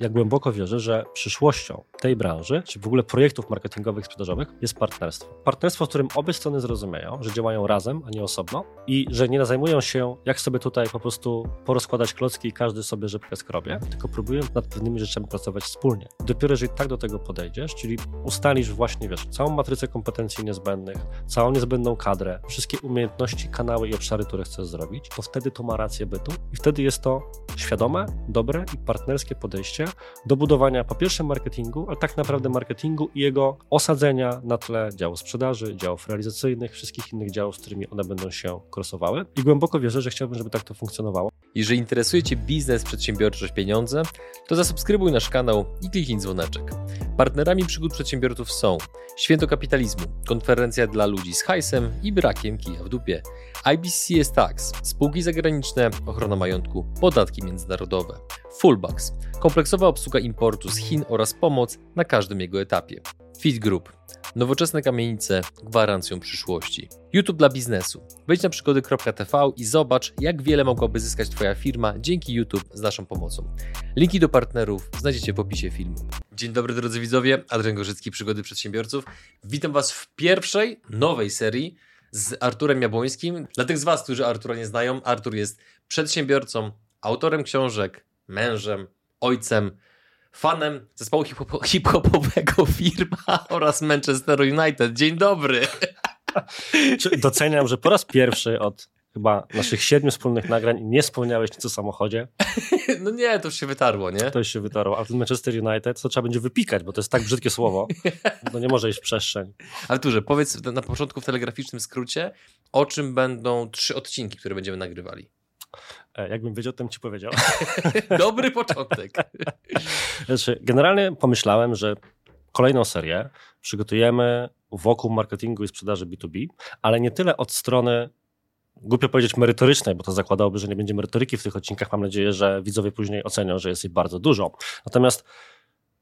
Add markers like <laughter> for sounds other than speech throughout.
Ja głęboko wierzę, że przyszłością tej branży, czy w ogóle projektów marketingowych, sprzedażowych jest partnerstwo. Partnerstwo, w którym obie strony zrozumieją, że działają razem, a nie osobno i że nie zajmują się, jak sobie tutaj po prostu porozkładać klocki i każdy sobie rzepkę skrobie, tylko próbują nad pewnymi rzeczami pracować wspólnie. Dopiero jeżeli tak do tego podejdziesz, czyli ustalisz właśnie, wiesz, całą matrycę kompetencji niezbędnych, całą niezbędną kadrę, wszystkie umiejętności, kanały i obszary, które chcesz zrobić, to wtedy to ma rację bytu i wtedy jest to świadome, dobre i partnerskie podejście do budowania po pierwsze marketingu, ale tak naprawdę marketingu i jego osadzenia na tle działu sprzedaży, działów realizacyjnych, wszystkich innych działów, z którymi one będą się krosowały. I głęboko wierzę, że chciałbym, żeby tak to funkcjonowało. Jeżeli interesuje Cię biznes, przedsiębiorczość, pieniądze, to zasubskrybuj nasz kanał i kliknij dzwoneczek. Partnerami przygód przedsiębiorców są Święto Kapitalizmu, konferencja dla ludzi z hajsem i brakiem kija w dupie, IBCS Tax, spółki zagraniczne, ochrona majątku, podatki międzynarodowe, Fullbacks, kompleksowa obsługa importu z Chin oraz pomoc na każdym jego etapie, Fit Group, nowoczesne kamienice gwarancją przyszłości. YouTube dla biznesu. Wejdź na przygody.tv i zobacz, jak wiele mogłaby zyskać Twoja firma dzięki YouTube z naszą pomocą. Linki do partnerów znajdziecie w opisie filmu. Dzień dobry drodzy widzowie, Adrian Gorzycki, Przygody Przedsiębiorców. Witam Was w pierwszej, nowej serii z Arturem Jabłońskim. Dla tych z Was, którzy Artura nie znają, Artur jest przedsiębiorcą, autorem książek, mężem, ojcem, fanem zespołu hip-hopowego <laughs> Firma oraz Manchester United. Dzień dobry! Doceniam, że po raz pierwszy od chyba naszych siedmiu wspólnych nagrań nie wspomniałeś nic o samochodzie. <laughs> No nie, to już się wytarło, nie? To już się wytarło, a ten Manchester United to trzeba będzie wypikać, bo to jest tak brzydkie słowo, to nie może iść w przestrzeń. Arturze, powiedz na początku w telegraficznym skrócie, o czym będą trzy odcinki, które będziemy nagrywali. E, jakbym wiedział, to bym ci powiedział. <laughs> Dobry początek. <laughs> Znaczy, generalnie pomyślałem, że kolejną serię przygotujemy wokół marketingu i sprzedaży B2B, ale nie tyle od strony głupio powiedzieć merytorycznej, bo to zakładałoby, że nie będzie merytoryki w tych odcinkach. Mam nadzieję, że widzowie później ocenią, że jest ich bardzo dużo. Natomiast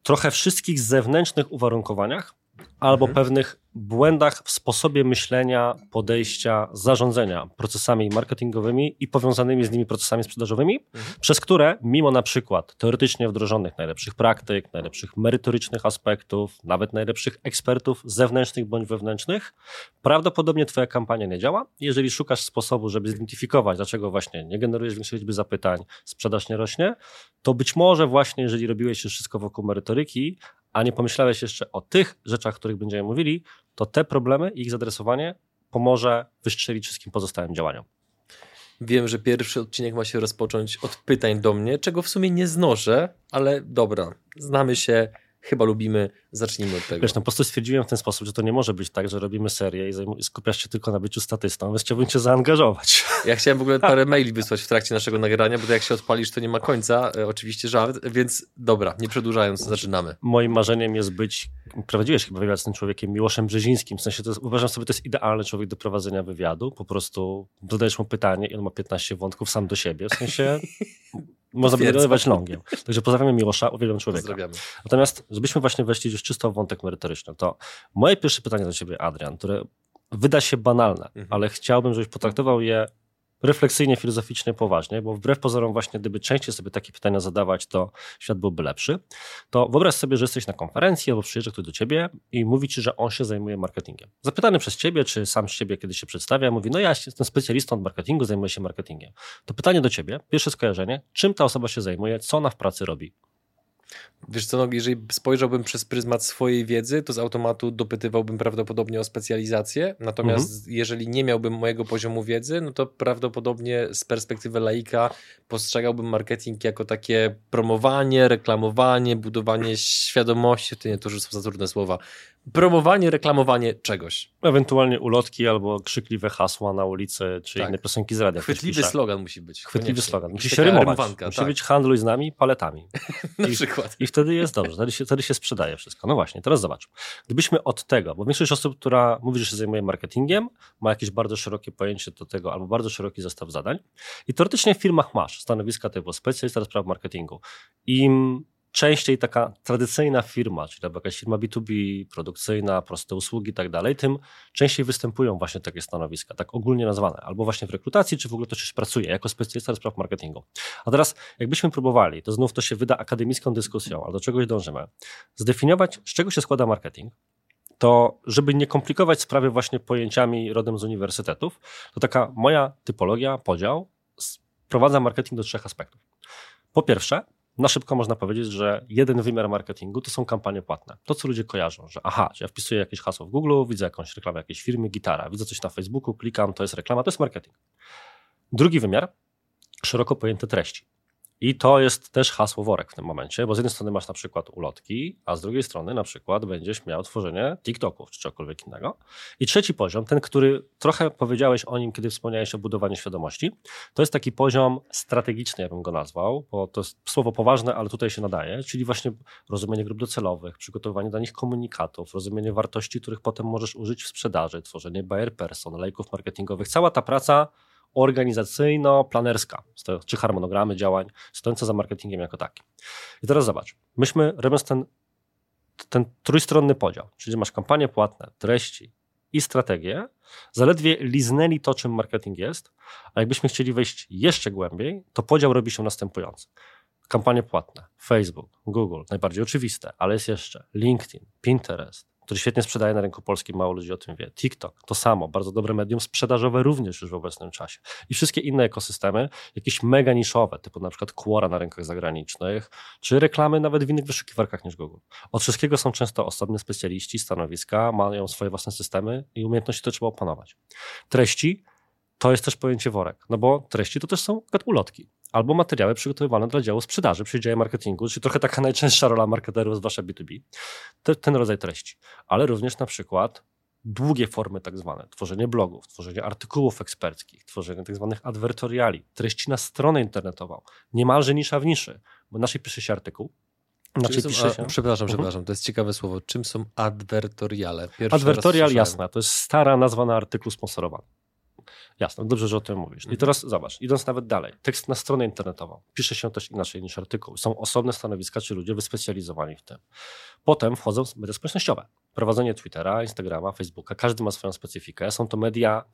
trochę wszystkich zewnętrznych uwarunkowaniach albo mhm. pewnych błędach w sposobie myślenia, podejścia, zarządzania procesami marketingowymi i powiązanymi z nimi procesami sprzedażowymi, mhm. przez które, mimo na przykład teoretycznie wdrożonych najlepszych praktyk, najlepszych merytorycznych aspektów, nawet najlepszych ekspertów zewnętrznych bądź wewnętrznych, prawdopodobnie Twoja kampania nie działa. Jeżeli szukasz sposobu, żeby zidentyfikować, dlaczego właśnie nie generujesz większej liczby zapytań, sprzedaż nie rośnie, to być może właśnie, jeżeli robiłeś już wszystko wokół merytoryki, a nie pomyślałeś jeszcze o tych rzeczach, o których będziemy mówili, to te problemy i ich zadresowanie pomoże wystrzelić wszystkim pozostałym działaniom. Wiem, że pierwszy odcinek ma się rozpocząć od pytań do mnie, czego w sumie nie znoszę, ale dobra, znamy się, chyba lubimy, zacznijmy od tego. Wiesz, no po prostu stwierdziłem w ten sposób, że to nie może być tak, że robimy serię i skupiasz się tylko na byciu statystą, więc chciałbym cię zaangażować. Ja chciałem w ogóle <laughs> parę maili wysłać w trakcie naszego nagrania, bo jak się odpalisz, to nie ma końca, e, oczywiście żart, więc dobra, nie przedłużając, zaczynamy. Moim marzeniem jest być, prowadziłeś chyba wywiad z tym człowiekiem, Miłoszem Brzezińskim, w sensie to jest, uważam sobie, to jest idealny człowiek do prowadzenia wywiadu, po prostu zadajesz mu pytanie i on ma 15 wątków sam do siebie, w sensie <laughs> można by nagrywać longiem. Także pozdrawiamy Miłosza, uwielbiam człowieka. Natomiast, żebyśmy właśnie weszli już czysto wątek merytoryczny, to moje pierwsze pytanie do ciebie, Adrian, które wyda się banalne, mhm. ale chciałbym, żebyś potraktował je refleksyjnie, filozoficznie, poważnie, bo wbrew pozorom właśnie gdyby częściej sobie takie pytania zadawać, to świat byłby lepszy, to wyobraź sobie, że jesteś na konferencji albo przyjeżdża ktoś do ciebie i mówi ci, że on się zajmuje marketingiem. Zapytany przez ciebie, czy sam z ciebie kiedy się przedstawia, mówi, no ja jestem specjalistą od marketingu, zajmuję się marketingiem. To pytanie do ciebie, pierwsze skojarzenie, czym ta osoba się zajmuje, co ona w pracy robi? Wiesz co, no, jeżeli spojrzałbym przez pryzmat swojej wiedzy, to z automatu dopytywałbym prawdopodobnie o specjalizację, natomiast mhm. jeżeli nie miałbym mojego poziomu wiedzy, no to prawdopodobnie z perspektywy laika postrzegałbym marketing jako takie promowanie, reklamowanie, budowanie świadomości, to nie, to już są za trudne słowa, promowanie, reklamowanie czegoś. Ewentualnie ulotki albo krzykliwe hasła na ulicy, czy tak. inne piosenki z radia. Chwytliwy slogan musi być. Chwytliwy slogan. Musi się rymować. Musi tak. być handluj z nami paletami. <laughs> na I, przykład. I wtedy jest dobrze, wtedy się, wtedy się sprzedaje wszystko. No właśnie, teraz zobacz. Gdybyśmy od tego, bo większość osób, która mówi, że się zajmuje marketingiem, ma jakieś bardzo szerokie pojęcie do tego, albo bardzo szeroki zestaw zadań i teoretycznie w firmach masz stanowiska typu specjalista do spraw marketingu. Im częściej taka tradycyjna firma, czyli jakaś firma B2B, produkcyjna, proste usługi i tak dalej, tym częściej występują właśnie takie stanowiska, tak ogólnie nazwane, albo właśnie w rekrutacji, czy w ogóle to się pracuje jako specjalista do spraw marketingu. A teraz, jakbyśmy próbowali, to znów to się wyda akademicką dyskusją, ale do czegoś dążymy, zdefiniować, z czego się składa marketing, to żeby nie komplikować sprawy właśnie pojęciami rodem z uniwersytetów, to taka moja typologia, podział sprowadza marketing do trzech aspektów. Po pierwsze, na szybko można powiedzieć, że jeden wymiar marketingu to są kampanie płatne. To, co ludzie kojarzą, że aha, ja wpisuję jakieś hasło w Google, widzę jakąś reklamę jakiejś firmy, gitara, widzę coś na Facebooku, klikam, to jest reklama, to jest marketing. Drugi wymiar, szeroko pojęte treści. I to jest też hasło worek w tym momencie, bo z jednej strony masz na przykład ulotki, a z drugiej strony na przykład będziesz miał tworzenie TikToków czy czegokolwiek innego. I trzeci poziom, ten, który trochę powiedziałeś o nim, kiedy wspomniałeś o budowaniu świadomości, to jest taki poziom strategiczny, ja bym go nazwał, bo to jest słowo poważne, ale tutaj się nadaje, czyli właśnie rozumienie grup docelowych, przygotowanie dla nich komunikatów, rozumienie wartości, których potem możesz użyć w sprzedaży, tworzenie buyer person, lejków marketingowych. Cała ta praca organizacyjno-planerska, czy harmonogramy działań stojące za marketingiem jako takim. I teraz zobacz, myśmy robiąc ten, ten trójstronny podział, czyli masz kampanie płatne, treści i strategię, zaledwie liznęli to, czym marketing jest, a jakbyśmy chcieli wejść jeszcze głębiej, to podział robi się następujący. Kampanie płatne, Facebook, Google, najbardziej oczywiste, ale jest jeszcze LinkedIn, Pinterest, który świetnie sprzedaje na rynku polskim, mało ludzi o tym wie. TikTok, to samo, bardzo dobre medium sprzedażowe również już w obecnym czasie. I wszystkie inne ekosystemy, jakieś mega niszowe, typu na przykład Quora na rynkach zagranicznych, czy reklamy nawet w innych wyszukiwarkach niż Google. Od wszystkiego są często osobne specjaliści, stanowiska, mają swoje własne systemy i umiejętności to trzeba opanować. Treści to jest też pojęcie worek, no bo treści to też są ulotki albo materiały przygotowywane dla działu sprzedaży przy dziale marketingu, czyli trochę taka <laughs> najczęstsza rola marketerów, zwłaszcza B2B, te, ten rodzaj treści, ale również na przykład długie formy tak zwane, tworzenie blogów, tworzenie artykułów eksperckich, tworzenie tak zwanych adwertoriali, treści na stronę internetową, niemalże nisza w niszy, bo naszej pisze się artykuł, znaczy, są, się... a, przepraszam, mhm. przepraszam, to jest ciekawe słowo. Czym są adwertoriale? Pierwszy Adwertorial, jasna, to jest stara nazwa na artykuł sponsorowany. Jasne, dobrze, że o tym mówisz. I mhm. teraz zobacz, idąc nawet dalej, tekst na stronę internetową pisze się też inaczej niż artykuł. Są osobne stanowiska czy ludzie wyspecjalizowani w tym. Potem wchodzą media społecznościowe. Prowadzenie Twittera, Instagrama, Facebooka, każdy ma swoją specyfikę. Są to media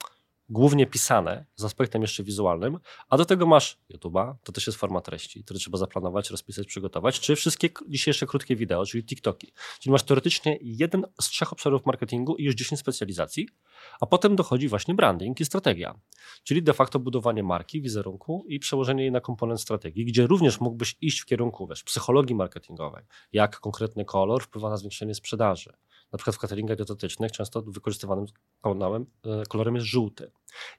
głównie pisane z aspektem jeszcze wizualnym, a do tego masz YouTube'a, to też jest forma treści, które trzeba zaplanować, rozpisać, przygotować, czy wszystkie dzisiejsze krótkie wideo, czyli TikToki. Czyli masz teoretycznie jeden z trzech obszarów marketingu i już 10 specjalizacji, a potem dochodzi właśnie branding i strategia, czyli de facto budowanie marki, wizerunku i przełożenie jej na komponent strategii, gdzie również mógłbyś iść w kierunku wiesz, psychologii marketingowej, jak konkretny kolor wpływa na zwiększenie sprzedaży, na przykład w cateringach dietetycznych często wykorzystywanym kolorem, kolorem jest żółty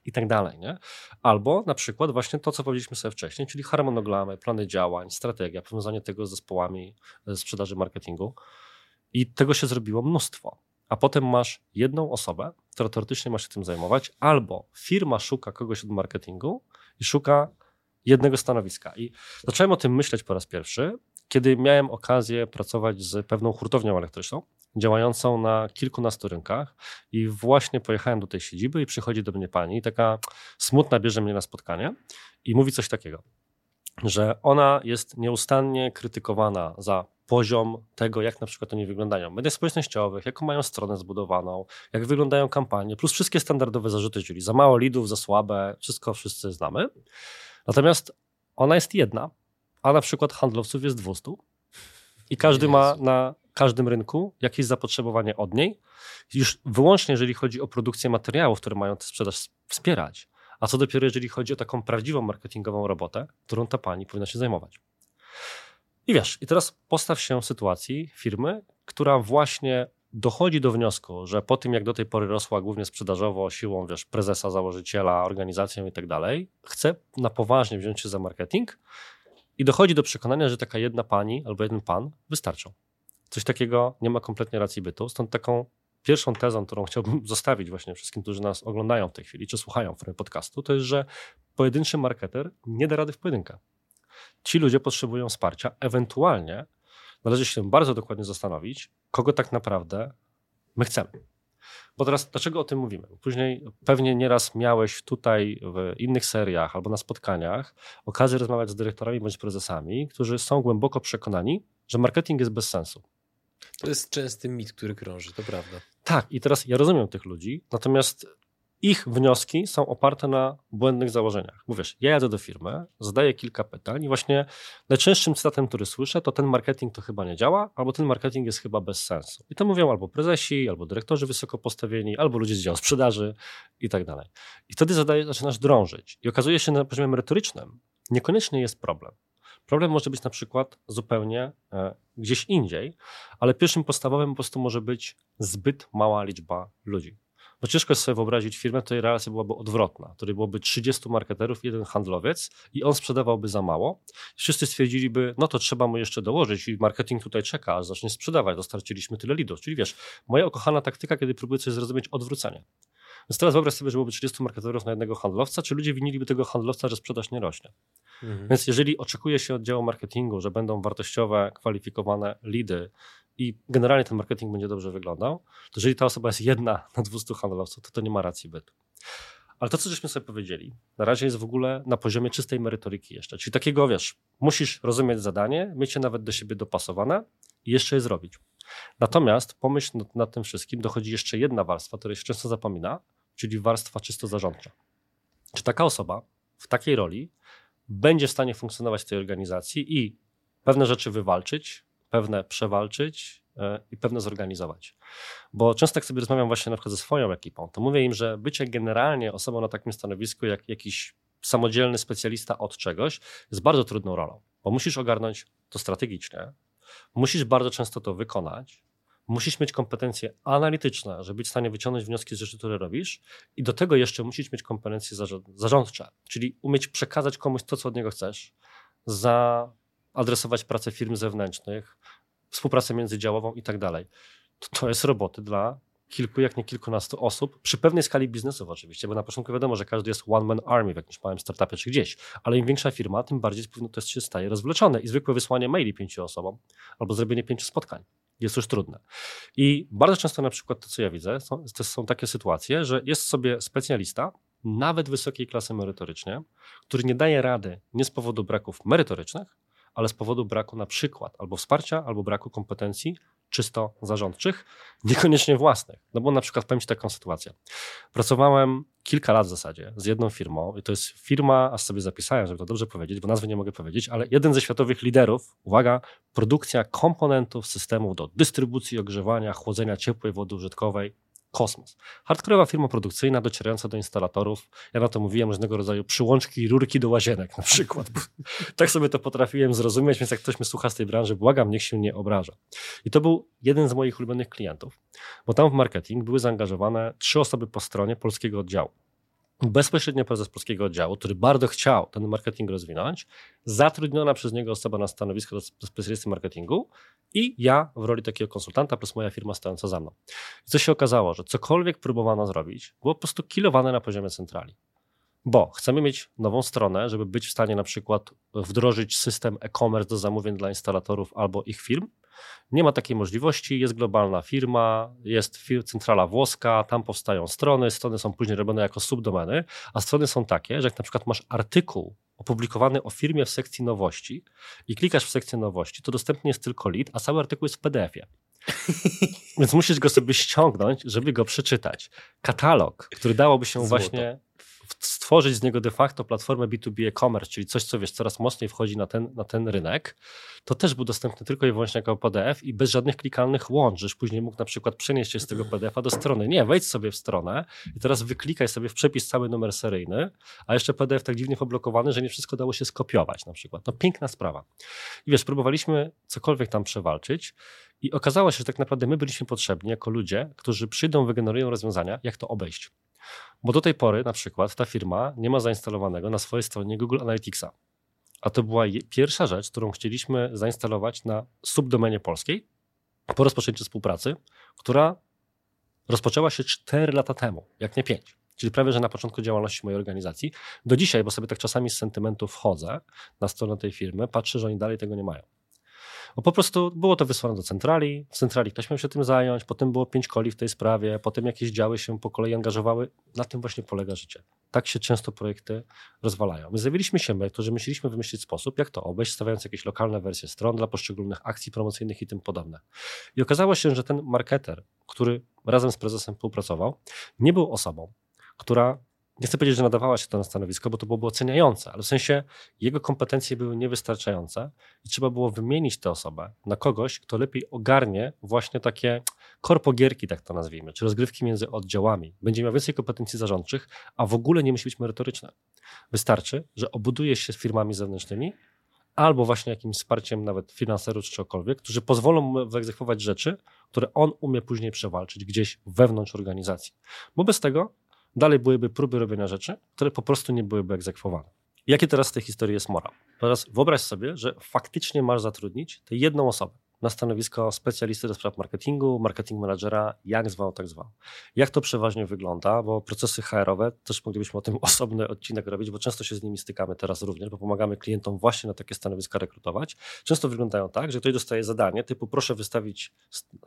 i tak dalej. Nie? Albo na przykład właśnie to, co powiedzieliśmy sobie wcześniej, czyli harmonogramy, plany działań, strategia, powiązanie tego z zespołami e, sprzedaży marketingu. I tego się zrobiło mnóstwo. A potem masz jedną osobę, która teoretycznie ma się tym zajmować, albo firma szuka kogoś od marketingu i szuka jednego stanowiska. I zacząłem o tym myśleć po raz pierwszy, kiedy miałem okazję pracować z pewną hurtownią elektryczną, działającą na kilkunastu rynkach. I właśnie pojechałem do tej siedziby i przychodzi do mnie pani, taka smutna bierze mnie na spotkanie i mówi coś takiego, że ona jest nieustannie krytykowana za poziom tego, jak na przykład oni wyglądają. W mediach społecznościowych, jaką mają stronę zbudowaną, jak wyglądają kampanie, plus wszystkie standardowe zarzuty, czyli za mało lidów, za słabe, wszystko wszyscy znamy. Natomiast ona jest jedna, a na przykład handlowców jest 200 i każdy ma na każdym rynku jakieś zapotrzebowanie od niej, już wyłącznie jeżeli chodzi o produkcję materiałów, które mają tę sprzedaż wspierać. A co dopiero, jeżeli chodzi o taką prawdziwą marketingową robotę, którą ta pani powinna się zajmować. I wiesz, i teraz postaw się w sytuacji firmy, która właśnie dochodzi do wniosku, że po tym, jak do tej pory rosła głównie sprzedażowo, siłą wiesz, prezesa, założyciela, organizacją i tak dalej, chce na poważnie wziąć się za marketing i dochodzi do przekonania, że taka jedna pani albo jeden pan wystarczą. Coś takiego nie ma kompletnie racji bytu. Stąd taką pierwszą tezą, którą chciałbym <laughs> zostawić właśnie wszystkim, którzy nas oglądają w tej chwili, czy słuchają podcastu, to jest, że pojedynczy marketer nie da rady w pojedynkę. Ci ludzie potrzebują wsparcia, ewentualnie należy się bardzo dokładnie zastanowić, kogo tak naprawdę my chcemy. Bo teraz dlaczego o tym mówimy? Później pewnie nieraz miałeś tutaj w innych seriach albo na spotkaniach okazję rozmawiać z dyrektorami bądź prezesami, którzy są głęboko przekonani, że marketing jest bez sensu. To jest częsty mit, który krąży, to prawda. Tak, i teraz ja rozumiem tych ludzi, natomiast ich wnioski są oparte na błędnych założeniach. Bo wiesz, ja jadę do firmy, zadaję kilka pytań i właśnie najczęstszym cytatem, który słyszę, to ten marketing to chyba nie działa, albo ten marketing jest chyba bez sensu. I to mówią albo prezesi, albo dyrektorzy wysoko postawieni, albo ludzie z działu sprzedaży i tak dalej. I wtedy zadaje, zaczynasz drążyć. I okazuje się na poziomie merytorycznym, niekoniecznie jest problem. Problem może być na przykład zupełnie e, gdzieś indziej, ale pierwszym podstawowym po prostu może być zbyt mała liczba ludzi. Bo ciężko jest sobie wyobrazić firmę, której relacja byłaby odwrotna, której byłoby 30 marketerów, jeden handlowiec i on sprzedawałby za mało. Wszyscy stwierdziliby, no to trzeba mu jeszcze dołożyć i marketing tutaj czeka, aż zacznie sprzedawać, dostarczyliśmy tyle lidów. Czyli wiesz, moja ukochana taktyka, kiedy próbuję coś zrozumieć, odwrócenie. Więc teraz wyobraź sobie, że byłoby 30 marketerów na jednego handlowca, czy ludzie winiliby tego handlowca, że sprzedaż nie rośnie. Mhm. Więc jeżeli oczekuje się od działu marketingu, że będą wartościowe, kwalifikowane lidy i generalnie ten marketing będzie dobrze wyglądał, to jeżeli ta osoba jest jedna na 200 handlowców, to to nie ma racji bytu. Ale to, co żeśmy sobie powiedzieli, na razie jest w ogóle na poziomie czystej merytoryki jeszcze. Czyli takiego, wiesz, musisz rozumieć zadanie, mieć je nawet do siebie dopasowane i jeszcze je zrobić. Natomiast pomyśl nad, nad tym wszystkim, dochodzi jeszcze jedna warstwa, której się często zapomina, czyli warstwa czysto zarządcza. Czy taka osoba w takiej roli będzie w stanie funkcjonować w tej organizacji i pewne rzeczy wywalczyć, pewne przewalczyć e, i pewne zorganizować. Bo często jak sobie rozmawiam właśnie na przykład ze swoją ekipą, to mówię im, że bycie generalnie osobą na takim stanowisku jak jakiś samodzielny specjalista od czegoś jest bardzo trudną rolą, bo musisz ogarnąć to strategicznie, musisz bardzo często to wykonać, musisz mieć kompetencje analityczne, żeby być w stanie wyciągnąć wnioski z rzeczy, które robisz. I do tego jeszcze musisz mieć kompetencje zarządcze, czyli umieć przekazać komuś to, co od niego chcesz, zaadresować pracę firm zewnętrznych, współpracę międzydziałową i tak dalej. To jest roboty dla kilku, jak nie kilkunastu osób, przy pewnej skali biznesów oczywiście, bo na początku wiadomo, że każdy jest one-man army w jakimś małym startupie czy gdzieś, ale im większa firma, tym bardziej to się staje rozwleczone i zwykłe wysłanie maili pięciu osobom albo zrobienie pięciu spotkań jest już trudne. I bardzo często na przykład to, co ja widzę, są, to są takie sytuacje, że jest sobie specjalista, nawet wysokiej klasy merytorycznie, który nie daje rady nie z powodu braków merytorycznych, ale z powodu braku na przykład albo wsparcia, albo braku kompetencji czysto zarządczych, niekoniecznie własnych. No bo na przykład powiem Ci taką sytuację. Pracowałem kilka lat w zasadzie z jedną firmą i to jest firma, aż sobie zapisałem, żeby to dobrze powiedzieć, bo nazwy nie mogę powiedzieć, ale jeden ze światowych liderów, uwaga, produkcja komponentów systemów do dystrybucji, ogrzewania, chłodzenia ciepłej wody użytkowej kosmos. Hardcore'owa firma produkcyjna docierająca do instalatorów, ja na to mówiłem, różnego rodzaju przyłączki, rurki do łazienek na przykład. <laughs> tak sobie to potrafiłem zrozumieć, więc jak ktoś mnie słucha z tej branży, błagam, niech się nie obraża. I to był jeden z moich ulubionych klientów, bo tam w marketing były zaangażowane trzy osoby po stronie polskiego oddziału bezpośrednio prezes polskiego oddziału, który bardzo chciał ten marketing rozwinąć, zatrudniona przez niego osoba na stanowisko specjalisty marketingu i ja w roli takiego konsultanta plus moja firma stojąca za mną. I co się okazało, że cokolwiek próbowano zrobić, było po prostu kilowane na poziomie centrali. Bo chcemy mieć nową stronę, żeby być w stanie na przykład wdrożyć system e-commerce do zamówień dla instalatorów albo ich firm, nie ma takiej możliwości, jest globalna firma, jest centrala włoska, tam powstają strony, strony są później robione jako subdomeny, a strony są takie, że jak na przykład masz artykuł opublikowany o firmie w sekcji nowości i klikasz w sekcję nowości, to dostępny jest tylko lead, a cały artykuł jest w PDF-ie. <laughs> Więc musisz go sobie ściągnąć, żeby go przeczytać. Katalog, który dałoby się Złoto. właśnie stworzyć z niego de facto platformę B2B e-commerce, czyli coś, co wiesz, coraz mocniej wchodzi na ten, na ten rynek, to też był dostępny tylko i wyłącznie jako PDF i bez żadnych klikalnych łącz, żeś później mógł na przykład przenieść się z tego PDF-a do strony. Nie, wejdź sobie w stronę i teraz wyklikaj sobie w przepis cały numer seryjny, a jeszcze PDF tak dziwnie poblokowany, że nie wszystko dało się skopiować na przykład. No piękna sprawa. I wiesz, próbowaliśmy cokolwiek tam przewalczyć i okazało się, że tak naprawdę my byliśmy potrzebni jako ludzie, którzy przyjdą, wygenerują rozwiązania, jak to obejść. Bo do tej pory na przykład ta firma nie ma zainstalowanego na swojej stronie Google Analyticsa. A to była pierwsza rzecz, którą chcieliśmy zainstalować na subdomenie polskiej po rozpoczęciu współpracy, która rozpoczęła się 4 lata temu, jak nie 5. Czyli prawie, że na początku działalności mojej organizacji. Do dzisiaj, bo sobie tak czasami z sentymentu wchodzę na stronę tej firmy, patrzę, że oni dalej tego nie mają. Bo po prostu było to wysłane do centrali, w centrali ktoś miał się tym zająć, potem było pięć koli w tej sprawie, potem jakieś działy się po kolei angażowały. Na tym właśnie polega życie. Tak się często projekty rozwalają. My zjawiliśmy się my, którzy myśleliśmy wymyślić sposób, jak to obejść, stawiając jakieś lokalne wersje stron dla poszczególnych akcji promocyjnych i tym podobne. I okazało się, że ten marketer, który razem z prezesem współpracował, nie był osobą, która nie chcę powiedzieć, że nadawała się to na stanowisko, bo to byłoby oceniające, ale w sensie jego kompetencje były niewystarczające i trzeba było wymienić tę osobę na kogoś, kto lepiej ogarnie właśnie takie korpogierki, tak to nazwijmy, czy rozgrywki między oddziałami. Będzie miał więcej kompetencji zarządczych, a w ogóle nie musi być merytoryczne. Wystarczy, że obuduje się z firmami zewnętrznymi, albo właśnie jakimś wsparciem nawet finanserów czy czegokolwiek, którzy pozwolą mu wyegzekwować rzeczy, które on umie później przewalczyć gdzieś wewnątrz organizacji. Bo bez tego dalej byłyby próby robienia rzeczy, które po prostu nie byłyby egzekwowane. Jakie teraz z tej historii jest morał? Teraz wyobraź sobie, że faktycznie masz zatrudnić tę jedną osobę na stanowisko specjalisty do spraw marketingu, marketing managera, jak zwał, tak zwał. Jak to przeważnie wygląda, bo procesy HR-owe, też moglibyśmy o tym <laughs> osobny odcinek robić, bo często się z nimi stykamy teraz również, bo pomagamy klientom właśnie na takie stanowiska rekrutować. Często wyglądają tak, że ktoś dostaje zadanie typu proszę wystawić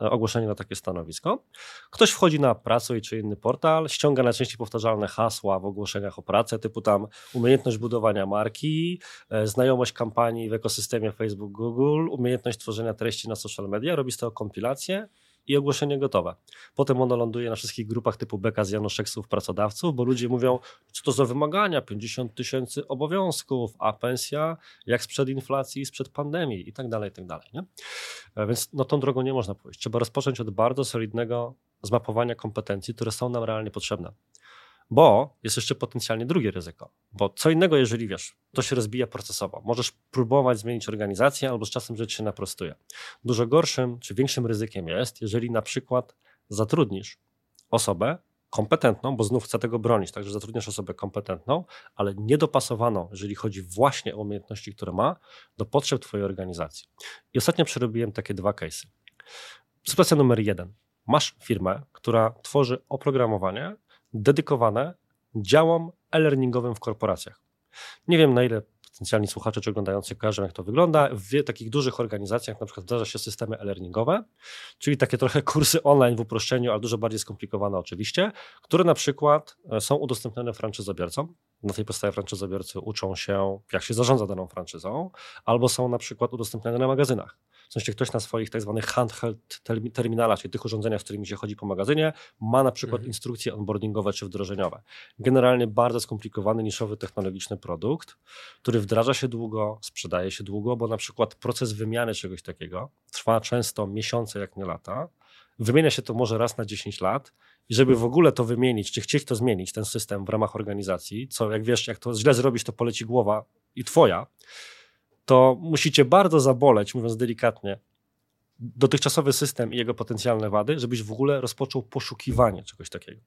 ogłoszenie na takie stanowisko. Ktoś wchodzi na Pracuj czy inny portal, ściąga najczęściej powtarzalne hasła w ogłoszeniach o pracę, typu tam umiejętność budowania marki, e, znajomość kampanii w ekosystemie Facebook, Google, umiejętność tworzenia treści na social media, robi z tego kompilację i ogłoszenie gotowe. Potem ono ląduje na wszystkich grupach typu beka z Janoszeksów pracodawców, bo ludzie mówią, co to za wymagania, 50 tysięcy obowiązków, a pensja jak sprzed inflacji, sprzed pandemii i tak dalej, i tak dalej. Nie? E, więc no, tą drogą nie można pójść. Trzeba rozpocząć od bardzo solidnego zmapowania kompetencji, które są nam realnie potrzebne. Bo jest jeszcze potencjalnie drugie ryzyko. Bo co innego, jeżeli wiesz, to się rozbija procesowo. Możesz próbować zmienić organizację, albo z czasem rzecz się naprostuje. Dużo gorszym czy większym ryzykiem jest, jeżeli na przykład zatrudnisz osobę kompetentną, bo znów chcę tego bronić, także zatrudniasz osobę kompetentną, ale niedopasowaną, jeżeli chodzi właśnie o umiejętności, które ma, do potrzeb Twojej organizacji. I ostatnio przerobiłem takie dwa case'y. Sytuacja numer jeden. Masz firmę, która tworzy oprogramowanie, dedykowane działom e-learningowym w korporacjach. Nie wiem, na ile potencjalni słuchacze czy oglądający kojarzą, jak to wygląda. W takich dużych organizacjach na przykład wdraża się systemy e-learningowe, czyli takie trochę <laughs> kursy online w uproszczeniu, ale dużo bardziej skomplikowane oczywiście, które na przykład e, są udostępnione franczyzobiorcom. Na tej podstawie franczyzobiorcy uczą się, jak się zarządza daną franczyzą, albo są na przykład udostępniane na magazynach. W sensie ktoś na swoich tak zwanych handheld terminalach, czyli tych urządzeniach, z którymi się chodzi po magazynie, ma na przykład mhm. instrukcje onboardingowe czy wdrożeniowe. Generalnie bardzo skomplikowany, niszowy, technologiczny produkt, który wdraża się długo, sprzedaje się długo, bo na przykład proces wymiany czegoś takiego trwa często miesiące, jak nie lata. Wymienia się to może raz na 10 lat i żeby w ogóle to wymienić, czy chcieć to zmienić, ten system w ramach organizacji, co jak wiesz, jak to źle zrobić, to poleci głowa i twoja, to musicie bardzo zaboleć, mówiąc delikatnie, dotychczasowy system i jego potencjalne wady, żebyś w ogóle rozpoczął poszukiwanie czegoś takiego.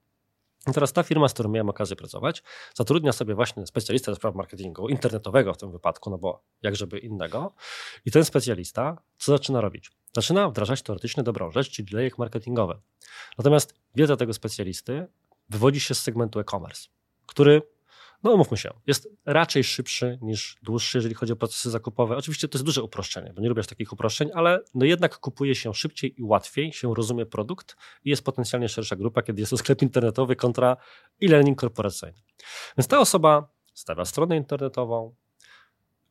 I teraz ta firma, z którą miałem okazję pracować, zatrudnia sobie właśnie specjalistę do spraw marketingu, internetowego w tym wypadku, no bo jak żeby innego. I ten specjalista co zaczyna robić? Zaczyna wdrażać teoretycznie dobrą rzecz, czyli lejek marketingowy. Natomiast wiedza tego specjalisty wywodzi się z segmentu e-commerce, który no mówmy się, jest raczej szybszy niż dłuższy, jeżeli chodzi o procesy zakupowe. Oczywiście to jest duże uproszczenie, bo nie lubię takich uproszczeń, ale no jednak kupuje się szybciej i łatwiej, się rozumie produkt i jest potencjalnie szersza grupa, kiedy jest to sklep internetowy kontra e-learning korporacyjny. Więc ta osoba stawia stronę internetową,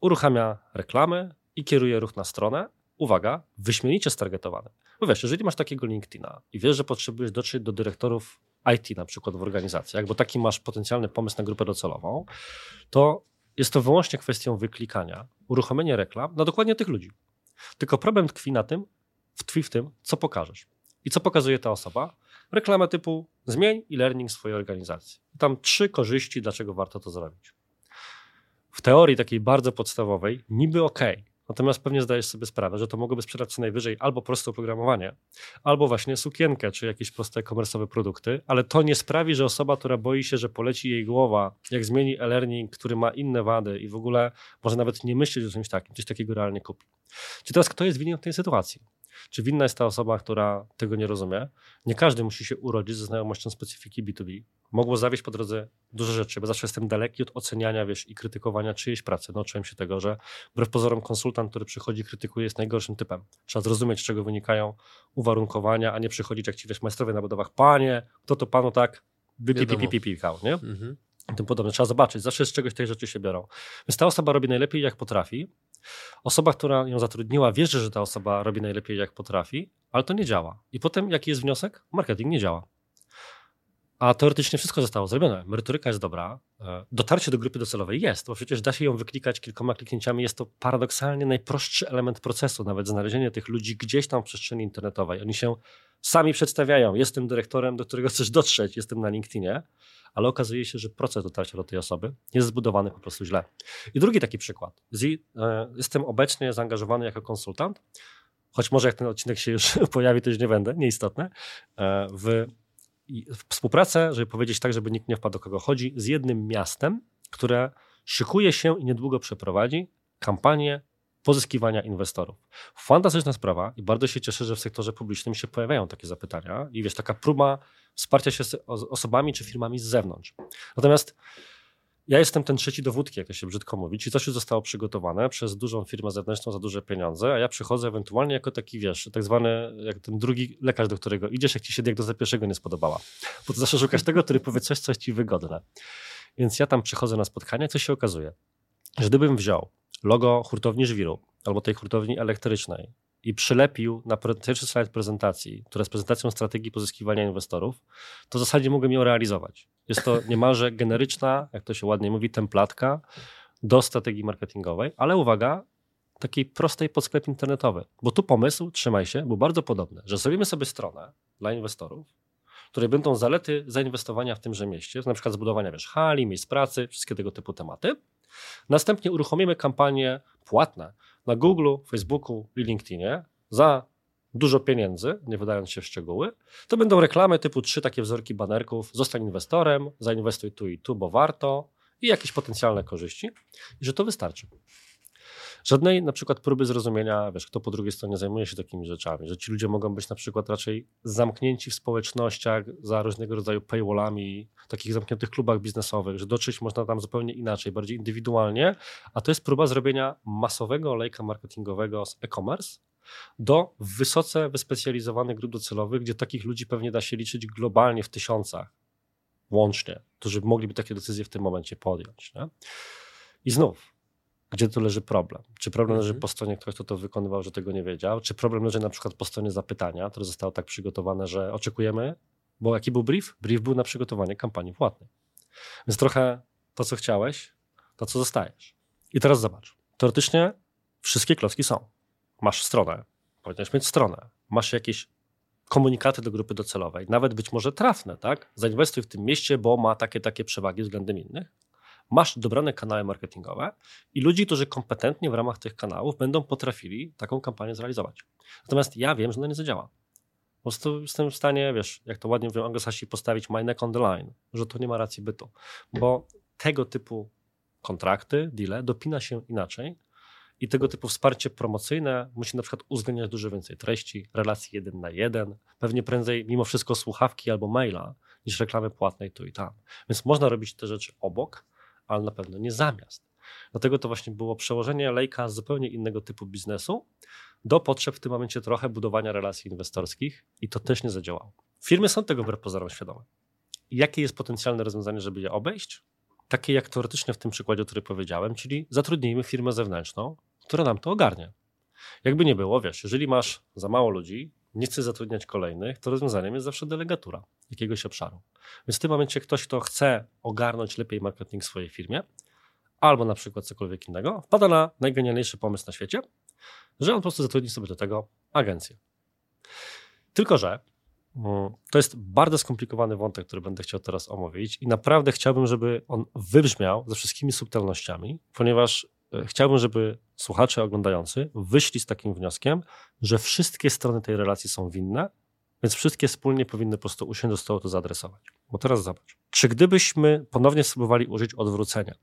uruchamia reklamy i kieruje ruch na stronę. Uwaga, wyśmienicie stargetowany. Bo wiesz, jeżeli masz takiego LinkedIna i wiesz, że potrzebujesz dotrzeć do dyrektorów IT na przykład w organizacjach, bo taki masz potencjalny pomysł na grupę docelową, to jest to wyłącznie kwestią wyklikania, uruchomienia reklam na dokładnie tych ludzi. Tylko problem tkwi na tym, tkwi w tym, co pokażesz. I co pokazuje ta osoba? Reklamę typu zmień e-learning swojej organizacji. Tam trzy korzyści, dlaczego warto to zrobić. W teorii takiej bardzo podstawowej, niby ok, Natomiast pewnie zdajesz sobie sprawę, że to mogłoby sprzedać co najwyżej albo proste oprogramowanie, albo właśnie sukienkę, czy jakieś proste komersowe produkty, ale to nie sprawi, że osoba, która boi się, że poleci jej głowa, jak zmieni e-learning, który ma inne wady i w ogóle może nawet nie myśleć o czymś takim, coś takiego realnie kupi. Czy teraz kto jest winien w tej sytuacji? Czy winna jest ta osoba, która tego nie rozumie? Nie każdy musi się urodzić ze znajomością specyfiki B2B. Mogło zawieść po drodze dużo rzeczy, bo zawsze jestem daleki od oceniania wiesz, i krytykowania czyjejś pracy. Nauczyłem się tego, że wbrew pozorom konsultant, który przychodzi i krytykuje jest najgorszym typem. Trzeba zrozumieć, z czego wynikają uwarunkowania, a nie przychodzić jak ci wiesz, majstrowie na budowach. Panie, kto to panu tak wypipipipipikał, nie? Mhm. I tym podobne. Trzeba zobaczyć. Zawsze z czegoś te rzeczy się biorą. Więc ta osoba robi najlepiej, jak potrafi. Osoba, która ją zatrudniła, wierzy, że ta osoba robi najlepiej, jak potrafi, ale to nie działa. I potem jaki jest wniosek? Marketing nie działa. A teoretycznie wszystko zostało zrobione. Merytoryka jest dobra. E, dotarcie do grupy docelowej jest, bo przecież da się ją wyklikać kilkoma kliknięciami. Jest to paradoksalnie najprostszy element procesu, nawet znalezienie tych ludzi gdzieś tam w przestrzeni internetowej. Oni się sami przedstawiają. Jestem dyrektorem, do którego chcesz dotrzeć, jestem na LinkedInie, ale okazuje się, że proces dotarcia do tej osoby jest zbudowany po prostu źle. I drugi taki przykład. E, jestem obecnie zaangażowany jako konsultant, choć może jak ten odcinek się już <laughs> pojawi, to już nie będę, nieistotne, e, w współpracę, żeby powiedzieć tak, żeby nikt nie wpadł do kogo chodzi, z jednym miastem, które szykuje się i niedługo przeprowadzi kampanię pozyskiwania inwestorów. Fantastyczna sprawa i bardzo się cieszę, że w sektorze publicznym się pojawiają takie zapytania i wiesz, taka próba wsparcia się osobami czy firmami z zewnątrz. Natomiast ja jestem ten trzeci dowódki, jak to się brzydko mówi, czyli coś już zostało przygotowane przez dużą firmę zewnętrzną za duże pieniądze, a ja przychodzę ewentualnie jako taki, wiesz, tak zwany, jak ten drugi lekarz, do którego idziesz, jak ci się diagnoza pierwszego nie spodobała. Bo to zawsze szukasz tego, który powie coś, coś ci wygodne. Więc ja tam przychodzę na spotkanie, co się okazuje, że gdybym wziął logo hurtowni żwiru albo tej hurtowni elektrycznej i przylepił na pierwszy slajd prezentacji, która jest prezentacją strategii pozyskiwania inwestorów, to w zasadzie mógłbym ją realizować. Jest to <laughs> niemalże generyczna, jak to się ładnie mówi, templatka do strategii marketingowej, ale uwaga, takiej prostej pod sklep internetowy. Bo tu pomysł, trzymaj się, był bardzo podobny, że zrobimy sobie stronę dla inwestorów, której będą zalety zainwestowania w tymże mieście, na przykład zbudowania wiesz, hali, miejsc pracy, wszystkie tego typu tematy. Następnie uruchomimy kampanie płatne na Google, Facebooku i LinkedInie za dużo pieniędzy, nie wydając się w szczegóły, to będą reklamy typu trzy takie wzorki banerków, zostań inwestorem, zainwestuj tu i tu, bo warto i jakieś potencjalne korzyści i że to wystarczy. Żadnej na przykład próby zrozumienia, wiesz, kto po drugiej stronie zajmuje się takimi rzeczami, że ci ludzie mogą być na przykład raczej zamknięci w społecznościach za różnego rodzaju paywallami, takich zamkniętych klubach biznesowych, że dotrzeć można tam zupełnie inaczej, bardziej indywidualnie, a to jest próba zrobienia masowego olejka marketingowego z e-commerce, do wysoce wyspecjalizowanych grup docelowych, gdzie takich ludzi pewnie da się liczyć globalnie w tysiącach łącznie, którzy mogliby takie decyzje w tym momencie podjąć. Nie? I znów, gdzie tu leży problem? Czy problem leży mhm. po stronie ktoś, kto to wykonywał, że tego nie wiedział? Czy problem leży na przykład po stronie zapytania, które zostało tak przygotowane, że oczekujemy? Bo jaki był brief? Brief był na przygotowanie kampanii płatnej. Więc trochę to, co chciałeś, to co zostajesz. I teraz zobacz. Teoretycznie wszystkie klocki są masz stronę, powinieneś mieć stronę, masz jakieś komunikaty do grupy docelowej, nawet być może trafne, tak? Zainwestuj w tym mieście, bo ma takie, takie przewagi względem innych. Masz dobrane kanały marketingowe i ludzi, którzy kompetentnie w ramach tych kanałów będą potrafili taką kampanię zrealizować. Natomiast ja wiem, że ona nie zadziała. Po prostu jestem w stanie, wiesz, jak to ładnie mówią anglosasi, postawić my neck on the line, że to nie ma racji bytu, bo tego typu kontrakty, deale dopina się inaczej i tego typu wsparcie promocyjne musi na przykład uwzględniać dużo więcej treści, relacji jeden na jeden, pewnie prędzej mimo wszystko słuchawki albo maila niż reklamy płatnej tu i tam. Więc można robić te rzeczy obok, ale na pewno nie zamiast. Dlatego to właśnie było przełożenie lejka z zupełnie innego typu biznesu do potrzeb w tym momencie trochę budowania relacji inwestorskich i to też nie zadziałało. Firmy są tego wbrew pozorom świadome. Jakie jest potencjalne rozwiązanie, żeby je obejść? takie jak teoretycznie w tym przykładzie, który powiedziałem, czyli zatrudnijmy firmę zewnętrzną, która nam to ogarnie. Jakby nie było, wiesz, jeżeli masz za mało ludzi, nie chcesz zatrudniać kolejnych, to rozwiązaniem jest zawsze delegatura jakiegoś obszaru. Więc w tym momencie ktoś, kto chce ogarnąć lepiej marketing w swojej firmie, albo na przykład cokolwiek innego, wpada na najgenialniejszy pomysł na świecie, że on po prostu zatrudni sobie do tego agencję. Tylko, że Mm, to jest bardzo skomplikowany wątek, który będę chciał teraz omówić i naprawdę chciałbym, żeby on wybrzmiał ze wszystkimi subtelnościami, ponieważ chciałbym, żeby słuchacze oglądający wyszli z takim wnioskiem, że wszystkie strony tej relacji są winne, więc wszystkie wspólnie powinny po prostu usiąść do stołu to zaadresować. Bo teraz zobacz, czy gdybyśmy ponownie spróbowali użyć odwrócenia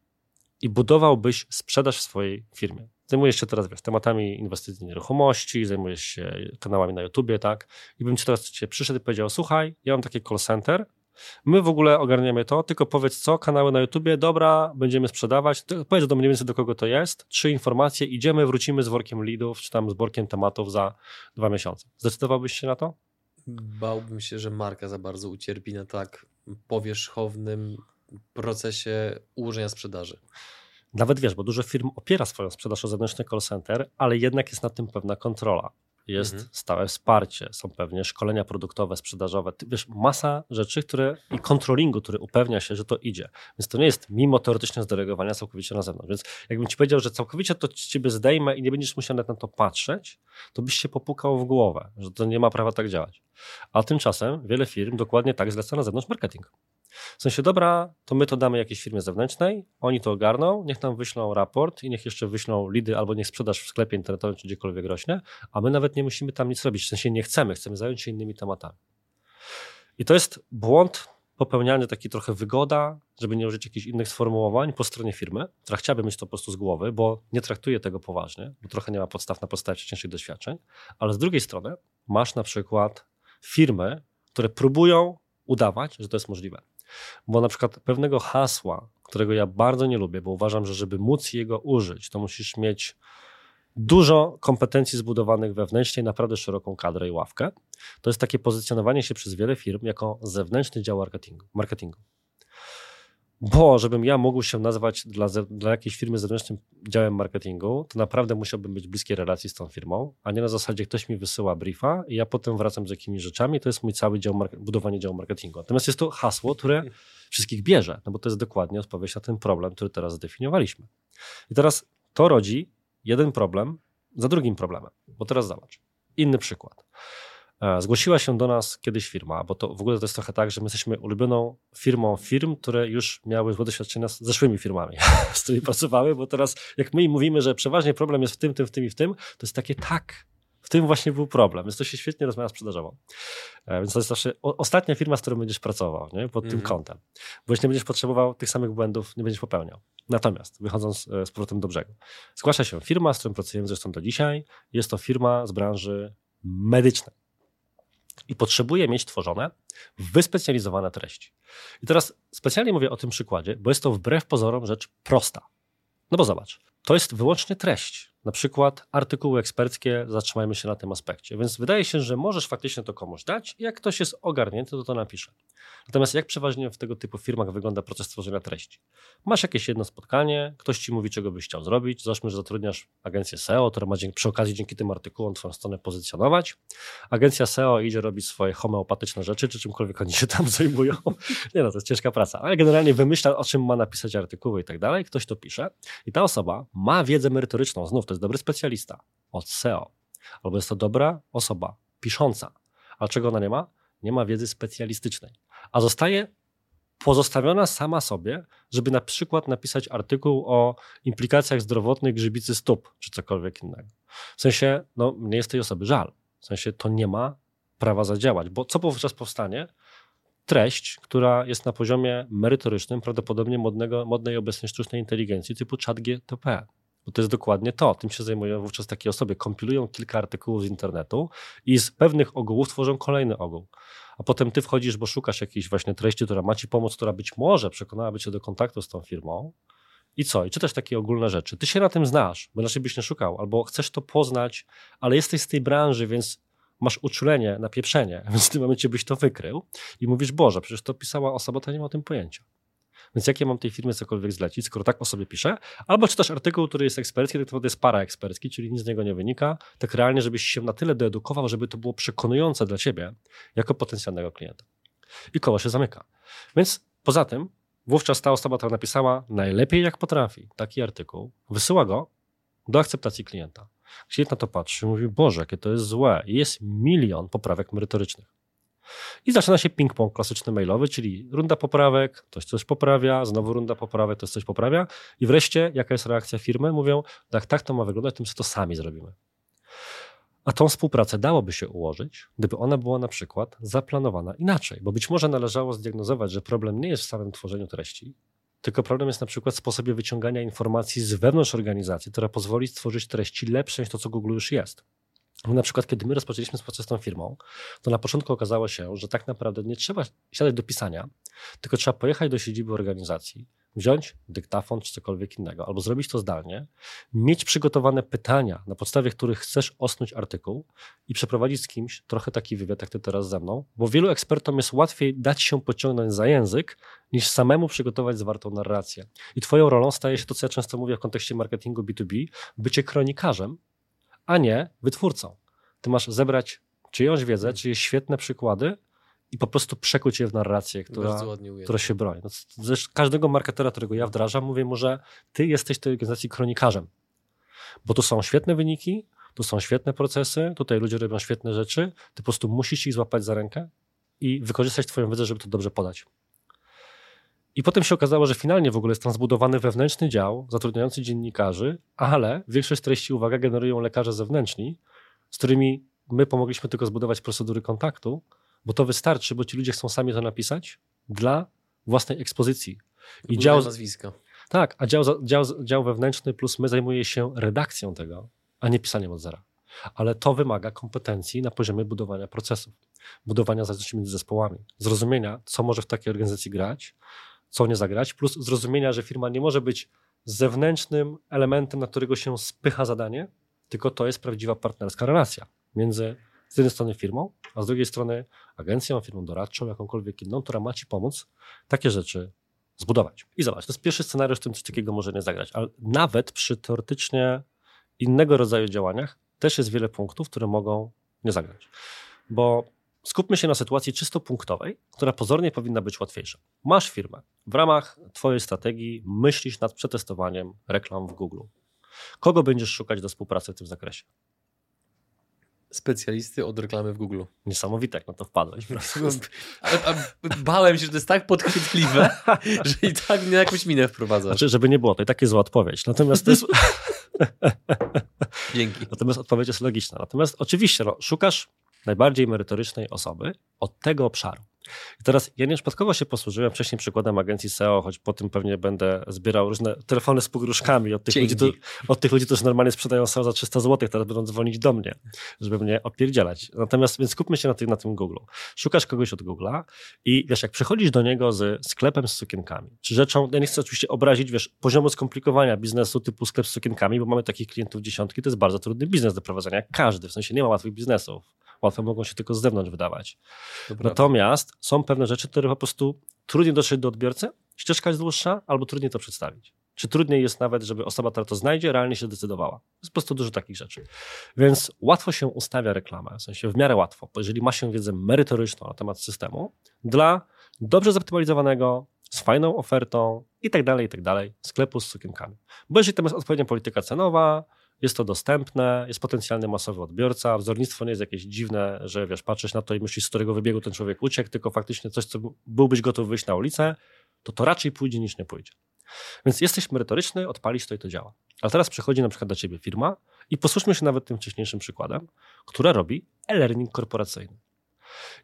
i budowałbyś sprzedaż w swojej firmie, zajmujesz się teraz wiesz, tematami inwestycji nieruchomości, zajmujesz się kanałami na YouTubie, tak? I bym ci teraz cię przyszedł i powiedział, słuchaj, ja mam taki call center, my w ogóle ogarniamy to, tylko powiedz co, kanały na YouTubie, dobra, będziemy sprzedawać, powiedz do mniej więcej do kogo to jest, trzy informacje, idziemy, wrócimy z workiem leadów, czy tam z workiem tematów za dwa miesiące. Zdecydowałbyś się na to? Bałbym się, że marka za bardzo ucierpi na tak powierzchownym procesie ułożenia sprzedaży. Nawet wiesz, bo dużo firm opiera swoją sprzedaż o zewnętrzny call center, ale jednak jest nad tym pewna kontrola. Jest mhm. stałe wsparcie, są pewnie szkolenia produktowe, sprzedażowe. Wiesz, masa rzeczy, które i kontrolingu, który upewnia się, że to idzie. Więc to nie jest mimo teoretycznie zdelegowania całkowicie na zewnątrz. Więc jakbym ci powiedział, że całkowicie to ci ciebie zdejmę i nie będziesz musiał na to patrzeć, to byś się popukał w głowę, że to nie ma prawa tak działać. A tymczasem wiele firm dokładnie tak zleca na zewnątrz marketing. W sensie, dobra, to my to damy jakiejś firmie zewnętrznej, oni to ogarną, niech nam wyślą raport i niech jeszcze wyślą lidy albo niech sprzedaż w sklepie internetowym czy gdziekolwiek rośnie, a my nawet nie musimy tam nic robić. W sensie nie chcemy, chcemy zająć się innymi tematami. I to jest błąd popełniany taki trochę wygoda, żeby nie użyć jakichś innych sformułowań po stronie firmy, która chciałaby mieć to po prostu z głowy, bo nie traktuje tego poważnie, bo trochę nie ma podstaw na podstawie wcześniejszych doświadczeń, ale z drugiej strony masz na przykład firmy, które próbują udawać, że to jest możliwe. Bo na przykład pewnego hasła, którego ja bardzo nie lubię, bo uważam, że żeby móc jego użyć, to musisz mieć dużo kompetencji zbudowanych wewnętrznie, naprawdę szeroką kadrę i ławkę. To jest takie pozycjonowanie się przez wiele firm jako zewnętrzny dział marketingu. marketingu. Bo żebym ja mógł się nazwać dla, dla jakiejś firmy zewnętrznym działem marketingu, to naprawdę musiałbym być bliskiej relacji z tą firmą, a nie na zasadzie ktoś mi wysyła briefa i ja potem wracam z jakimiś rzeczami. To jest mój cały dział, budowanie działu marketingu. Natomiast jest to hasło, które wszystkich bierze, no bo to jest dokładnie odpowiedź na ten problem, który teraz zdefiniowaliśmy. I teraz to rodzi jeden problem za drugim problemem, bo teraz zobacz. Inny przykład. E, zgłosiła się do nas kiedyś firma, bo to w ogóle to jest trochę tak, że my jesteśmy ulubioną firmą firm, które już miały złe doświadczenia z zeszłymi firmami, <laughs> z którymi pracowały, bo teraz jak my im mówimy, że przeważnie problem jest w tym, tym, w tym i w tym, to jest takie tak, w tym właśnie był problem, więc to się świetnie rozmawia sprzedażowo. E, więc to jest zawsze ostatnia firma, z którą będziesz pracował, nie? pod mm. tym mhm. kątem. Bo jeśli nie będziesz potrzebował tych samych błędów, nie będziesz popełniał. Natomiast, wychodząc e, z powrotem do brzegu, zgłasza się firma, z którą pracujemy zresztą do dzisiaj. Jest to firma z branży medycznej i potrzebuje mieć tworzone wyspecjalizowane treści. I teraz specjalnie mówię o tym przykładzie, bo jest to wbrew pozorom rzecz prosta. No bo zobacz, to jest wyłącznie treść. Na przykład artykuły eksperckie, zatrzymajmy się na tym aspekcie. Więc wydaje się, że możesz faktycznie to komuś dać i jak ktoś jest ogarnięty, to to napisze. Natomiast jak przeważnie w tego typu firmach wygląda proces tworzenia treści? Masz jakieś jedno spotkanie, ktoś ci mówi, czego byś chciał zrobić. Załóżmy, że zatrudniasz agencję SEO, która ma przy okazji dzięki tym artykułom twoją stronę pozycjonować. Agencja SEO idzie robić swoje homeopatyczne rzeczy, czy czymkolwiek oni się tam <laughs> zajmują. Nie no, to jest ciężka praca, ale generalnie wymyśla, o czym ma napisać artykuły i tak dalej. Ktoś to pisze i ta osoba ma wiedzę merytoryczną. Znów, to jest dobry specjalista od SEO. Albo jest to dobra osoba pisząca. Ale czego ona nie ma? Nie ma wiedzy specjalistycznej a zostaje pozostawiona sama sobie, żeby na przykład napisać artykuł o implikacjach zdrowotnych grzybicy stóp, czy cokolwiek innego. W sensie, no, mnie jest tej osoby żal. W sensie, to nie ma prawa zadziałać, bo co wówczas powstanie? Treść, która jest na poziomie merytorycznym, prawdopodobnie modnego, modnej obecnej sztucznej inteligencji typu ChatGTP. Bo to jest dokładnie to. Tym się zajmują wówczas takie osoby. Kompilują kilka artykułów z internetu i z pewnych ogółów tworzą kolejny ogół a potem ty wchodzisz, bo szukasz jakiejś właśnie treści, która ma ci pomóc, która być może przekonałaby cię do kontaktu z tą firmą. I co? I czytasz takie ogólne rzeczy. Ty się na tym znasz, bo inaczej byś nie szukał, albo chcesz to poznać, ale jesteś z tej branży, więc masz uczulenie na pieprzenie, <laughs> więc w tym momencie byś to wykrył i mówisz, Boże, przecież to pisała osoba, to nie ma o tym pojęcia. Więc jak ja mam tej firmie cokolwiek zlecić, skoro tak o sobie piszę? Albo czytasz artykuł, który jest ekspercki, tak naprawdę jest para ekspercki, czyli nic z niego nie wynika, tak realnie, żebyś się na tyle doedukował, żeby to było przekonujące dla ciebie jako potencjalnego klienta. I koło się zamyka. Więc poza tym, wówczas ta osoba, która napisała najlepiej jak potrafi taki artykuł, wysyła go do akceptacji klienta. Klient na to patrzy i mówi, Boże, jakie to jest złe. I jest milion poprawek merytorycznych. I zaczyna się ping-pong klasyczny mailowy, czyli runda poprawek, ktoś coś poprawia, znowu runda poprawek, ktoś coś poprawia i wreszcie jaka jest reakcja firmy? Mówią, tak, tak to ma wyglądać, tym to sami zrobimy. A tą współpracę dałoby się ułożyć, gdyby ona była na przykład zaplanowana inaczej, bo być może należało zdiagnozować, że problem nie jest w samym tworzeniu treści, tylko problem jest na przykład w sposobie wyciągania informacji z wewnątrz organizacji, która pozwoli stworzyć treści lepsze niż to, co Google już jest. Na przykład, kiedy my rozpoczęliśmy proces z tą firmą, to na początku okazało się, że tak naprawdę nie trzeba siadać do pisania, tylko trzeba pojechać do siedziby organizacji, wziąć dyktafon czy cokolwiek innego, albo zrobić to zdalnie, mieć przygotowane pytania, na podstawie których chcesz osnuć artykuł i przeprowadzić z kimś trochę taki wywiad, jak ty teraz ze mną, bo wielu ekspertom jest łatwiej dać się pociągnąć za język, niż samemu przygotować zwartą narrację. I twoją rolą staje się to, co ja często mówię w kontekście marketingu B2B, bycie kronikarzem, a nie wytwórcą. Ty masz zebrać czyjąś wiedzę, czyjeś świetne przykłady i po prostu przekuć je w narrację, która, która się broni. No, zresztą każdego marketera, którego ja wdrażam, mówię mu, że ty jesteś tej organizacji kronikarzem, bo tu są świetne wyniki, tu są świetne procesy, tutaj ludzie robią świetne rzeczy, ty po prostu musisz ich złapać za rękę i wykorzystać twoją wiedzę, żeby to dobrze podać. I potem się okazało, że finalnie w ogóle jest tam zbudowany wewnętrzny dział zatrudniający dziennikarzy, ale większość treści, uwaga, generują lekarze zewnętrzni, z którymi my pomogliśmy tylko zbudować procedury kontaktu, bo to wystarczy, bo ci ludzie chcą sami to napisać dla własnej ekspozycji. I dział nazwiska. Tak, a dział, dział, dział wewnętrzny plus my zajmuje się redakcją tego, a nie pisaniem od zera. Ale to wymaga kompetencji na poziomie budowania procesów, budowania zależności między zespołami, zrozumienia, co może w takiej organizacji grać, co nie zagrać, plus zrozumienia, że firma nie może być zewnętrznym elementem, na którego się spycha zadanie, tylko to jest prawdziwa partnerska relacja między z jednej strony firmą, a z drugiej strony agencją, firmą doradczą, jakąkolwiek inną, która ma ci pomóc takie rzeczy zbudować. I zobacz, to jest pierwszy scenariusz, w którym coś takiego może nie zagrać, ale nawet przy teoretycznie innego rodzaju działaniach też jest wiele punktów, które mogą nie zagrać. Bo skupmy się na sytuacji czysto punktowej, która pozornie powinna być łatwiejsza. Masz firmę. W ramach Twojej strategii myślisz nad przetestowaniem reklam w Google. Kogo będziesz szukać do współpracy w tym zakresie? Specjalisty od reklamy w Google. Niesamowite, jak na to wpadłeś. <laughs> Ale, bałem się, że to jest tak podchwytliwe, <laughs> że i tak mnie jakąś minę wprowadza. Znaczy, żeby nie było, to i tak jest zła odpowiedź. Natomiast to jest... <laughs> Dzięki. Natomiast odpowiedź jest logiczna. Natomiast oczywiście no, szukasz najbardziej merytorycznej osoby od tego obszaru. I teraz ja nieprzypadkowo się posłużyłem wcześniej przykładem agencji SEO, choć po tym pewnie będę zbierał różne telefony z pogróżkami od tych, ludzi, to, od tych ludzi, którzy normalnie sprzedają SEO za 300 zł, teraz będą dzwonić do mnie, żeby mnie opierdzielać. Natomiast więc skupmy się na tym, na tym Google. Szukasz kogoś od Google'a i wiesz, jak przychodzisz do niego z sklepem z sukienkami, czy rzeczą, ja nie chcę oczywiście obrazić, wiesz, poziomu skomplikowania biznesu typu sklep z sukienkami, bo mamy takich klientów dziesiątki, to jest bardzo trudny biznes do prowadzenia, jak każdy, w sensie nie ma łatwych biznesów łatwo mogą się tylko z zewnątrz wydawać. Natomiast są pewne rzeczy, które po prostu trudniej dotrzeć do odbiorcy, ścieżka jest dłuższa, albo trudniej to przedstawić. Czy trudniej jest nawet, żeby osoba, która to znajdzie, realnie się zdecydowała. Jest po prostu dużo takich rzeczy. Więc łatwo się ustawia reklamę, w sensie w miarę łatwo, bo jeżeli ma się wiedzę merytoryczną na temat systemu, dla dobrze zoptymalizowanego, z fajną ofertą i tak dalej, i tak dalej, sklepu z sukienkami. Bo jeżeli tam jest odpowiednia polityka cenowa, jest to dostępne, jest potencjalny masowy odbiorca, wzornictwo nie jest jakieś dziwne, że wiesz, patrzysz na to i myślisz, z którego wybiegu ten człowiek uciekł, tylko faktycznie coś, co byłbyś gotów wyjść na ulicę, to to raczej pójdzie niż nie pójdzie. Więc jesteś merytoryczny, odpalisz to i to działa. Ale teraz przychodzi na przykład do ciebie firma i posłuchajmy się nawet tym wcześniejszym przykładem, która robi e-learning korporacyjny.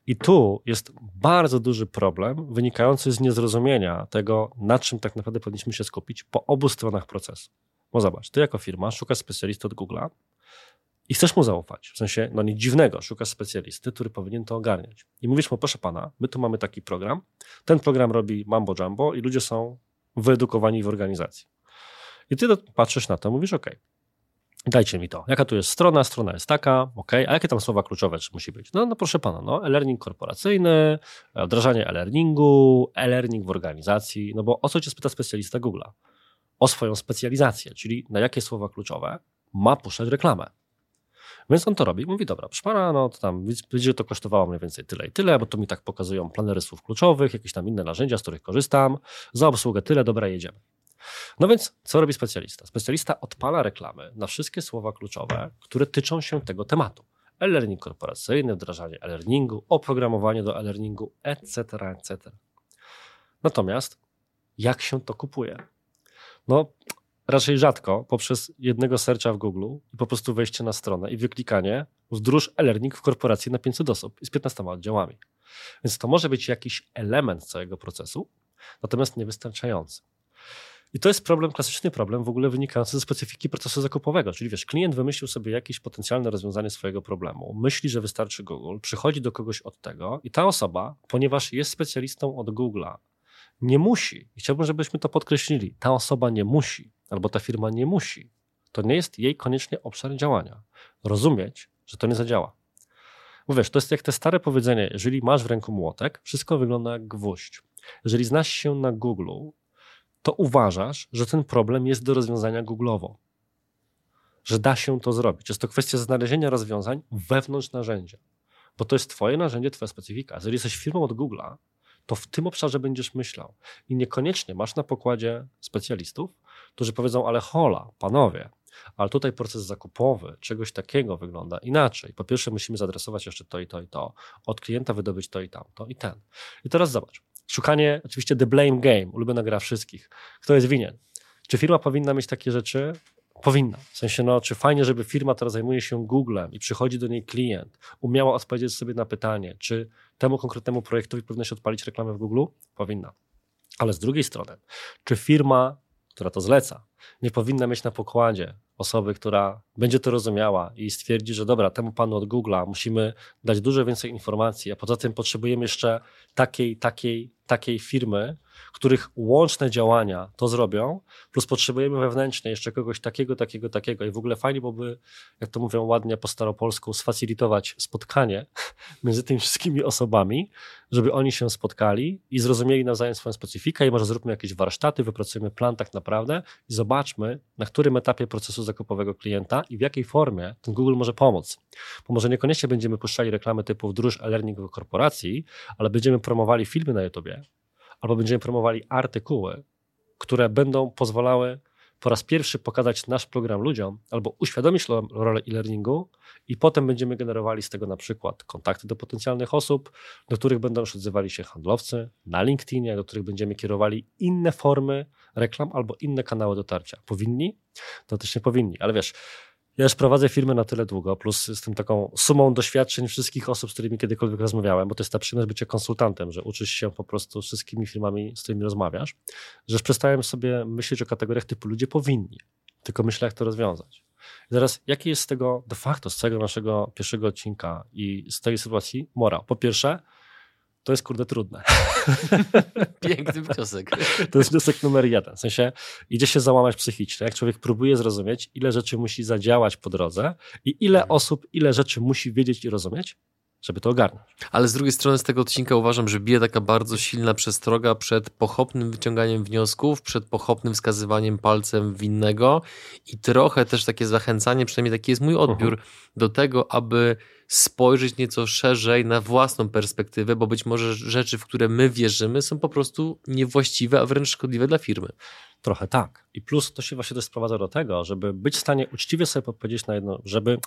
I tu jest bardzo duży problem wynikający z niezrozumienia tego, na czym tak naprawdę powinniśmy się skupić po obu stronach procesu. Bo zobacz, ty jako firma szukasz specjalisty od Google'a i chcesz mu zaufać. W sensie, no nic dziwnego, szukasz specjalisty, który powinien to ogarniać. I mówisz mu, proszę pana, my tu mamy taki program, ten program robi mambo jumbo i ludzie są wyedukowani w organizacji. I ty patrzysz na to, mówisz, ok, dajcie mi to. Jaka tu jest strona? Strona jest taka, ok, a jakie tam słowa kluczowe czy musi być? No, no proszę pana, no, e-learning korporacyjny, wdrażanie e-learningu, e-learning w organizacji, no bo o co cię spyta specjalista Google'a? O swoją specjalizację, czyli na jakie słowa kluczowe ma puszczać reklamę. Więc on to robi. Mówi, dobra, proszę pana, no to tam będzie to kosztowało mniej więcej tyle i tyle, bo to mi tak pokazują planery słów kluczowych, jakieś tam inne narzędzia, z których korzystam. Za obsługę tyle, dobra, jedziemy. No więc co robi specjalista? Specjalista odpala reklamy na wszystkie słowa kluczowe, które tyczą się tego tematu. E-learning korporacyjny, wdrażanie e-learningu, oprogramowanie do e-learningu, etc., etc. Natomiast jak się to kupuje? No, raczej rzadko poprzez jednego serca w Google i po prostu wejście na stronę i wyklikanie wdróż e-learning w korporacji na 500 osób i z 15 oddziałami. Więc to może być jakiś element całego procesu, natomiast niewystarczający. I to jest problem, klasyczny problem w ogóle wynikający ze specyfiki procesu zakupowego. Czyli wiesz, klient wymyślił sobie jakieś potencjalne rozwiązanie swojego problemu, myśli, że wystarczy Google, przychodzi do kogoś od tego i ta osoba, ponieważ jest specjalistą od Google'a, nie musi, i chciałbym, żebyśmy to podkreślili, ta osoba nie musi, albo ta firma nie musi. To nie jest jej koniecznie obszar działania. Rozumieć, że to nie zadziała. Bo wiesz, to jest jak te stare powiedzenie, jeżeli masz w ręku młotek, wszystko wygląda jak gwóźdź. Jeżeli znasz się na Google, to uważasz, że ten problem jest do rozwiązania Google'owo. Że da się to zrobić. Jest to kwestia znalezienia rozwiązań wewnątrz narzędzia. Bo to jest twoje narzędzie, twoja specyfika. Jeżeli jesteś firmą od Google'a, to w tym obszarze będziesz myślał. I niekoniecznie masz na pokładzie specjalistów, którzy powiedzą, ale hola, panowie, ale tutaj proces zakupowy czegoś takiego wygląda inaczej. Po pierwsze, musimy zadresować jeszcze to i to i to, od klienta wydobyć to i tamto i ten. I teraz zobacz. Szukanie, oczywiście the blame game, ulubiona gra wszystkich. Kto jest winien? Czy firma powinna mieć takie rzeczy? Powinna. W sensie, no, czy fajnie, żeby firma, która zajmuje się Googlem i przychodzi do niej klient, umiała odpowiedzieć sobie na pytanie, czy temu konkretnemu projektowi powinno się odpalić reklamę w Google? Powinna. Ale z drugiej strony, czy firma, która to zleca, nie powinna mieć na pokładzie osoby, która będzie to rozumiała i stwierdzi, że dobra, temu panu od Google'a musimy dać dużo więcej informacji, a poza tym potrzebujemy jeszcze takiej, takiej, takiej firmy, których łączne działania to zrobią, plus potrzebujemy wewnętrznie jeszcze kogoś takiego, takiego, takiego. I w ogóle fajnie byłoby, jak to mówią ładnie po staropolsku, sfacilitować spotkanie <laughs> między tymi wszystkimi osobami, żeby oni się spotkali i zrozumieli nawzajem swoją specyfikę i może zróbmy jakieś warsztaty, wypracujemy plan tak naprawdę i zobaczmy, na którym etapie procesu zakupowego klienta i w jakiej formie ten Google może pomóc. Bo może niekoniecznie będziemy puszczali reklamy typu wdróż e-learning w korporacji, ale będziemy promowali filmy na YouTubie, albo będziemy promowali artykuły, które będą pozwalały po raz pierwszy pokazać nasz program ludziom, albo uświadomić rolę e-learningu i potem będziemy generowali z tego na przykład kontakty do potencjalnych osób, do których będą już odzywali się handlowcy na LinkedInie, do których będziemy kierowali inne formy reklam albo inne kanały dotarcia. Powinni? To też nie powinni, ale wiesz, ja już prowadzę firmę na tyle długo, plus tym taką sumą doświadczeń wszystkich osób, z którymi kiedykolwiek rozmawiałem, bo to jest ta przyjemność bycia konsultantem, że uczysz się po prostu wszystkimi firmami, z którymi rozmawiasz, że już przestałem sobie myśleć o kategoriach typu ludzie powinni, tylko myślę, jak to rozwiązać. I teraz, jaki jest z tego de facto, z całego naszego pierwszego odcinka i z tej sytuacji morał? Po pierwsze, to jest kurde trudne. <laughs> Piękny wniosek. <laughs> To jest wniosek numer jeden. W sensie idzie się załamać psychicznie, jak człowiek próbuje zrozumieć, ile rzeczy musi zadziałać po drodze i ile mhm. osób, ile rzeczy musi wiedzieć i rozumieć, żeby to ogarnąć. Ale z drugiej strony z tego odcinka uważam, że bije taka bardzo silna przestroga przed pochopnym wyciąganiem wniosków, przed pochopnym wskazywaniem palcem winnego i trochę też takie zachęcanie, przynajmniej taki jest mój odbiór, uh mhm. -huh. do tego, aby spojrzeć nieco szerzej na własną perspektywę, bo być może rzeczy, w które my wierzymy, są po prostu niewłaściwe, a wręcz szkodliwe dla firmy. Trochę tak. I plus to się właśnie też sprowadza do tego, żeby być w stanie uczciwie sobie odpowiedzieć na jedno, żeby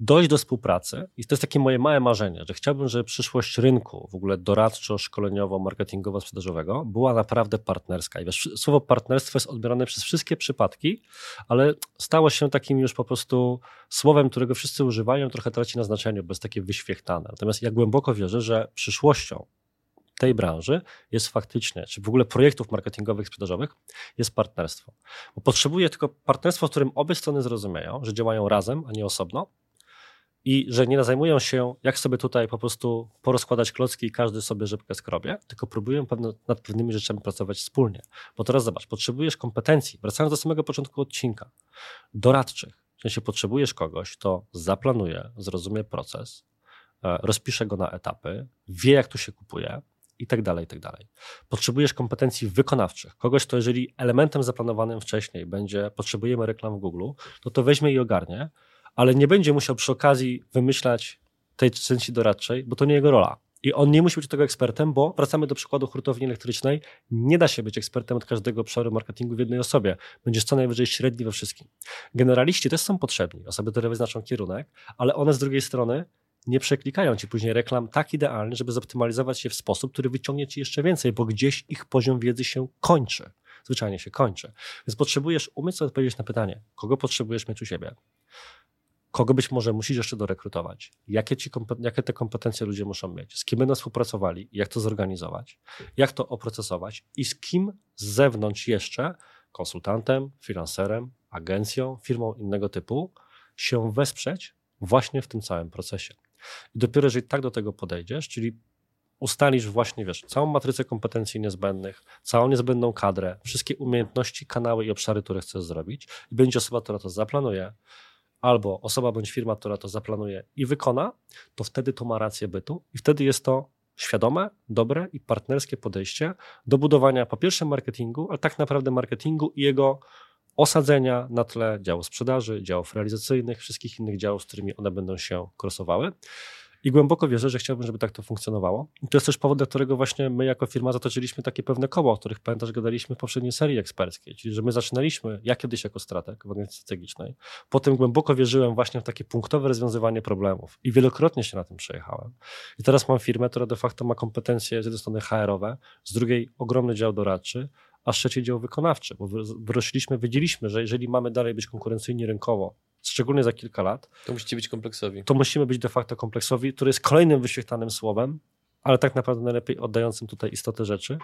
dojść do współpracy i to jest takie moje małe marzenie, że chciałbym, żeby przyszłość rynku, w ogóle doradczo, szkoleniowo, marketingowo, sprzedażowego była naprawdę partnerska. I wiesz, słowo partnerstwo jest odbierane przez wszystkie przypadki, ale stało się takim już po prostu słowem, którego wszyscy używają, trochę traci na znaczeniu, bo jest takie wyświechtane. Natomiast ja głęboko wierzę, że przyszłością tej branży jest faktycznie, czy w ogóle projektów marketingowych, sprzedażowych, jest partnerstwo. Bo potrzebuje tylko partnerstwo, w którym obie strony zrozumieją, że działają razem, a nie osobno, i że nie zajmują się, jak sobie tutaj po prostu porozkładać klocki i każdy sobie rzepkę skrobie, tylko próbują pewne, nad pewnymi rzeczami pracować wspólnie. Bo teraz zobacz, potrzebujesz kompetencji, wracając do samego początku odcinka, doradczych. W sensie potrzebujesz kogoś, kto zaplanuje, zrozumie proces, e, rozpisze go na etapy, wie jak to się kupuje, i tak dalej, i tak dalej. Potrzebujesz kompetencji wykonawczych. Kogoś, kto jeżeli elementem zaplanowanym wcześniej będzie, potrzebujemy reklam w Google, to to weźmie i ogarnie, ale nie będzie musiał przy okazji wymyślać tej części doradczej, bo to nie jego rola. I on nie musi być tego ekspertem, bo wracamy do przykładu hurtowni elektrycznej. Nie da się być ekspertem od każdego obszaru marketingu w jednej osobie. Będziesz co najwyżej średni we wszystkim. Generaliści też są potrzebni, osoby, które wyznaczą kierunek, ale one z drugiej strony nie przeklikają ci później reklam tak idealnie, żeby zoptymalizować je w sposób, który wyciągnie ci jeszcze więcej, bo gdzieś ich poziom wiedzy się kończy. Zwyczajnie się kończy. Więc potrzebujesz umieć sobie odpowiedzieć na pytanie, kogo potrzebujesz mieć u siebie, kogo być może musisz jeszcze dorekrutować, jakie, ci, jakie te kompetencje ludzie muszą mieć, z kim będą współpracowali, jak to zorganizować, jak to oprocesować i z kim z zewnątrz jeszcze, konsultantem, finanserem, agencją, firmą innego typu, się wesprzeć właśnie w tym całym procesie. I dopiero jeżeli tak do tego podejdziesz, czyli ustalisz właśnie, wiesz, całą matrycę kompetencji niezbędnych, całą niezbędną kadrę, wszystkie umiejętności, kanały i obszary, które chcesz zrobić i będzie osoba, która to zaplanuje, albo osoba bądź firma, która to zaplanuje i wykona, to wtedy to ma rację bytu i wtedy jest to świadome, dobre i partnerskie podejście do budowania po pierwsze marketingu, ale tak naprawdę marketingu i jego osadzenia na tle działu sprzedaży, działów realizacyjnych, wszystkich innych działów, z którymi one będą się krosowały. I głęboko wierzę, że chciałbym, żeby tak to funkcjonowało. I to jest też powód, dla którego właśnie my jako firma zatoczyliśmy takie pewne koło, o których pamiętasz, gadaliśmy w poprzedniej serii eksperckiej. Czyli, że my zaczynaliśmy, ja kiedyś jako strateg w organizacji strategicznej, potem głęboko wierzyłem właśnie w takie punktowe rozwiązywanie problemów i wielokrotnie się na tym przejechałem. I teraz mam firmę, która de facto ma kompetencje z jednej strony HR-owe, z drugiej ogromny dział doradczy, a z trzeciej dział wykonawczy, bo wyrośliśmy, wiedzieliśmy, że jeżeli mamy dalej być konkurencyjni rynkowo, szczególnie za kilka lat. To musicie być kompleksowi. To musimy być de facto kompleksowi, który jest kolejnym wyświetlanym słowem, ale tak naprawdę najlepiej oddającym tutaj istotę rzeczy,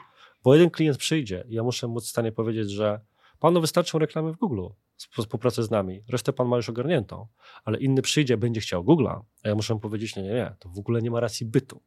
bo jeden klient przyjdzie i ja muszę móc w stanie powiedzieć, że panu wystarczą reklamy w Google, współpracę z nami, resztę pan ma już ogarniętą, ale inny przyjdzie, będzie chciał Google'a, a ja muszę powiedzieć, nie, nie, nie, to w ogóle nie ma racji bytu.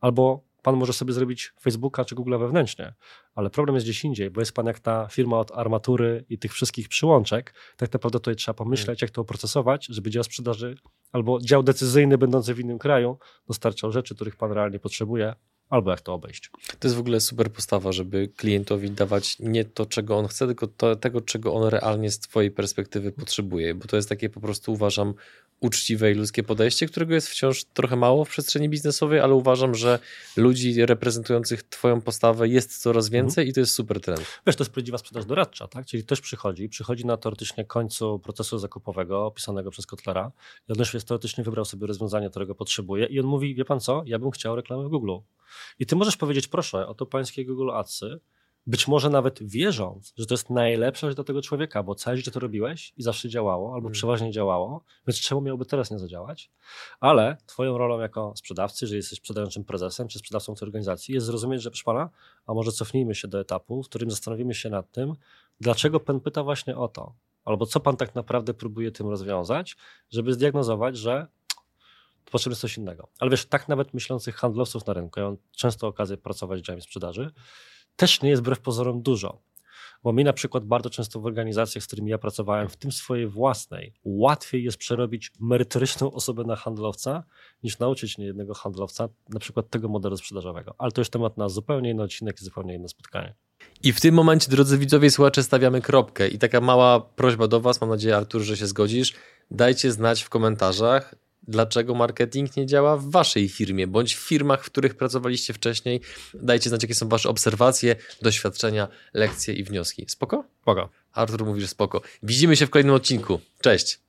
Albo pan może sobie zrobić Facebooka czy Google wewnętrznie, ale problem jest gdzieś indziej, bo jest pan jak ta firma od armatury i tych wszystkich przyłączek. Tak naprawdę tutaj trzeba pomyśleć, jak to oprocesować, żeby dział sprzedaży albo dział decyzyjny będący w innym kraju dostarczał rzeczy, których pan realnie potrzebuje, albo jak to obejść. To jest w ogóle super postawa, żeby klientowi dawać nie to, czego on chce, tylko to, tego, czego on realnie z Twojej perspektywy potrzebuje, bo to jest takie po prostu uważam uczciwe i ludzkie podejście, którego jest wciąż trochę mało w przestrzeni biznesowej, ale uważam, że ludzi reprezentujących Twoją postawę jest coraz mhm. więcej mhm. i to jest super trend. Wiesz, to jest prawdziwa sprzedaż doradcza, tak? Czyli ktoś przychodzi, przychodzi na teoretycznie końcu procesu zakupowego opisanego przez Kotlera i on już teoretycznie wybrał sobie rozwiązanie, którego potrzebuje i on mówi, wie pan co, ja bym chciał reklamy w Google. I ty możesz powiedzieć, proszę, oto pańskie Google Adsy, być może nawet wierząc, że to jest najlepsza rzecz dla tego człowieka, bo całe życie to robiłeś i zawsze działało, albo hmm. przeważnie działało, więc czemu miałoby teraz nie zadziałać? Ale twoją rolą jako sprzedawcy, że jesteś sprzedającym prezesem czy sprzedawcą tej organizacji, jest zrozumieć, że proszę pana, a może cofnijmy się do etapu, w którym zastanowimy się nad tym, dlaczego pan pyta właśnie o to, albo co pan tak naprawdę próbuje tym rozwiązać, żeby zdiagnozować, że potrzebne jest coś innego. Ale wiesz, tak nawet myślących handlowców na rynku, ja mam często okazję pracować w dziale sprzedaży, też nie jest wbrew pozorom dużo. Bo mi na przykład bardzo często w organizacjach, z którymi ja pracowałem, w tym swojej własnej, łatwiej jest przerobić merytoryczną osobę na handlowca, niż nauczyć niejednego handlowca na przykład tego modelu sprzedażowego. Ale to już temat na zupełnie inny odcinek i zupełnie inne spotkanie. I w tym momencie, drodzy widzowie, słuchacze, stawiamy kropkę. I taka mała prośba do Was, mam nadzieję, Artur, że się zgodzisz. Dajcie znać w komentarzach, dlaczego marketing nie działa w waszej firmie, bądź w firmach, w których pracowaliście wcześniej. Dajcie znać, jakie są wasze obserwacje, doświadczenia, lekcje i wnioski. Spoko? Spoko. Artur mówi, że spoko. Widzimy się w kolejnym odcinku. Cześć!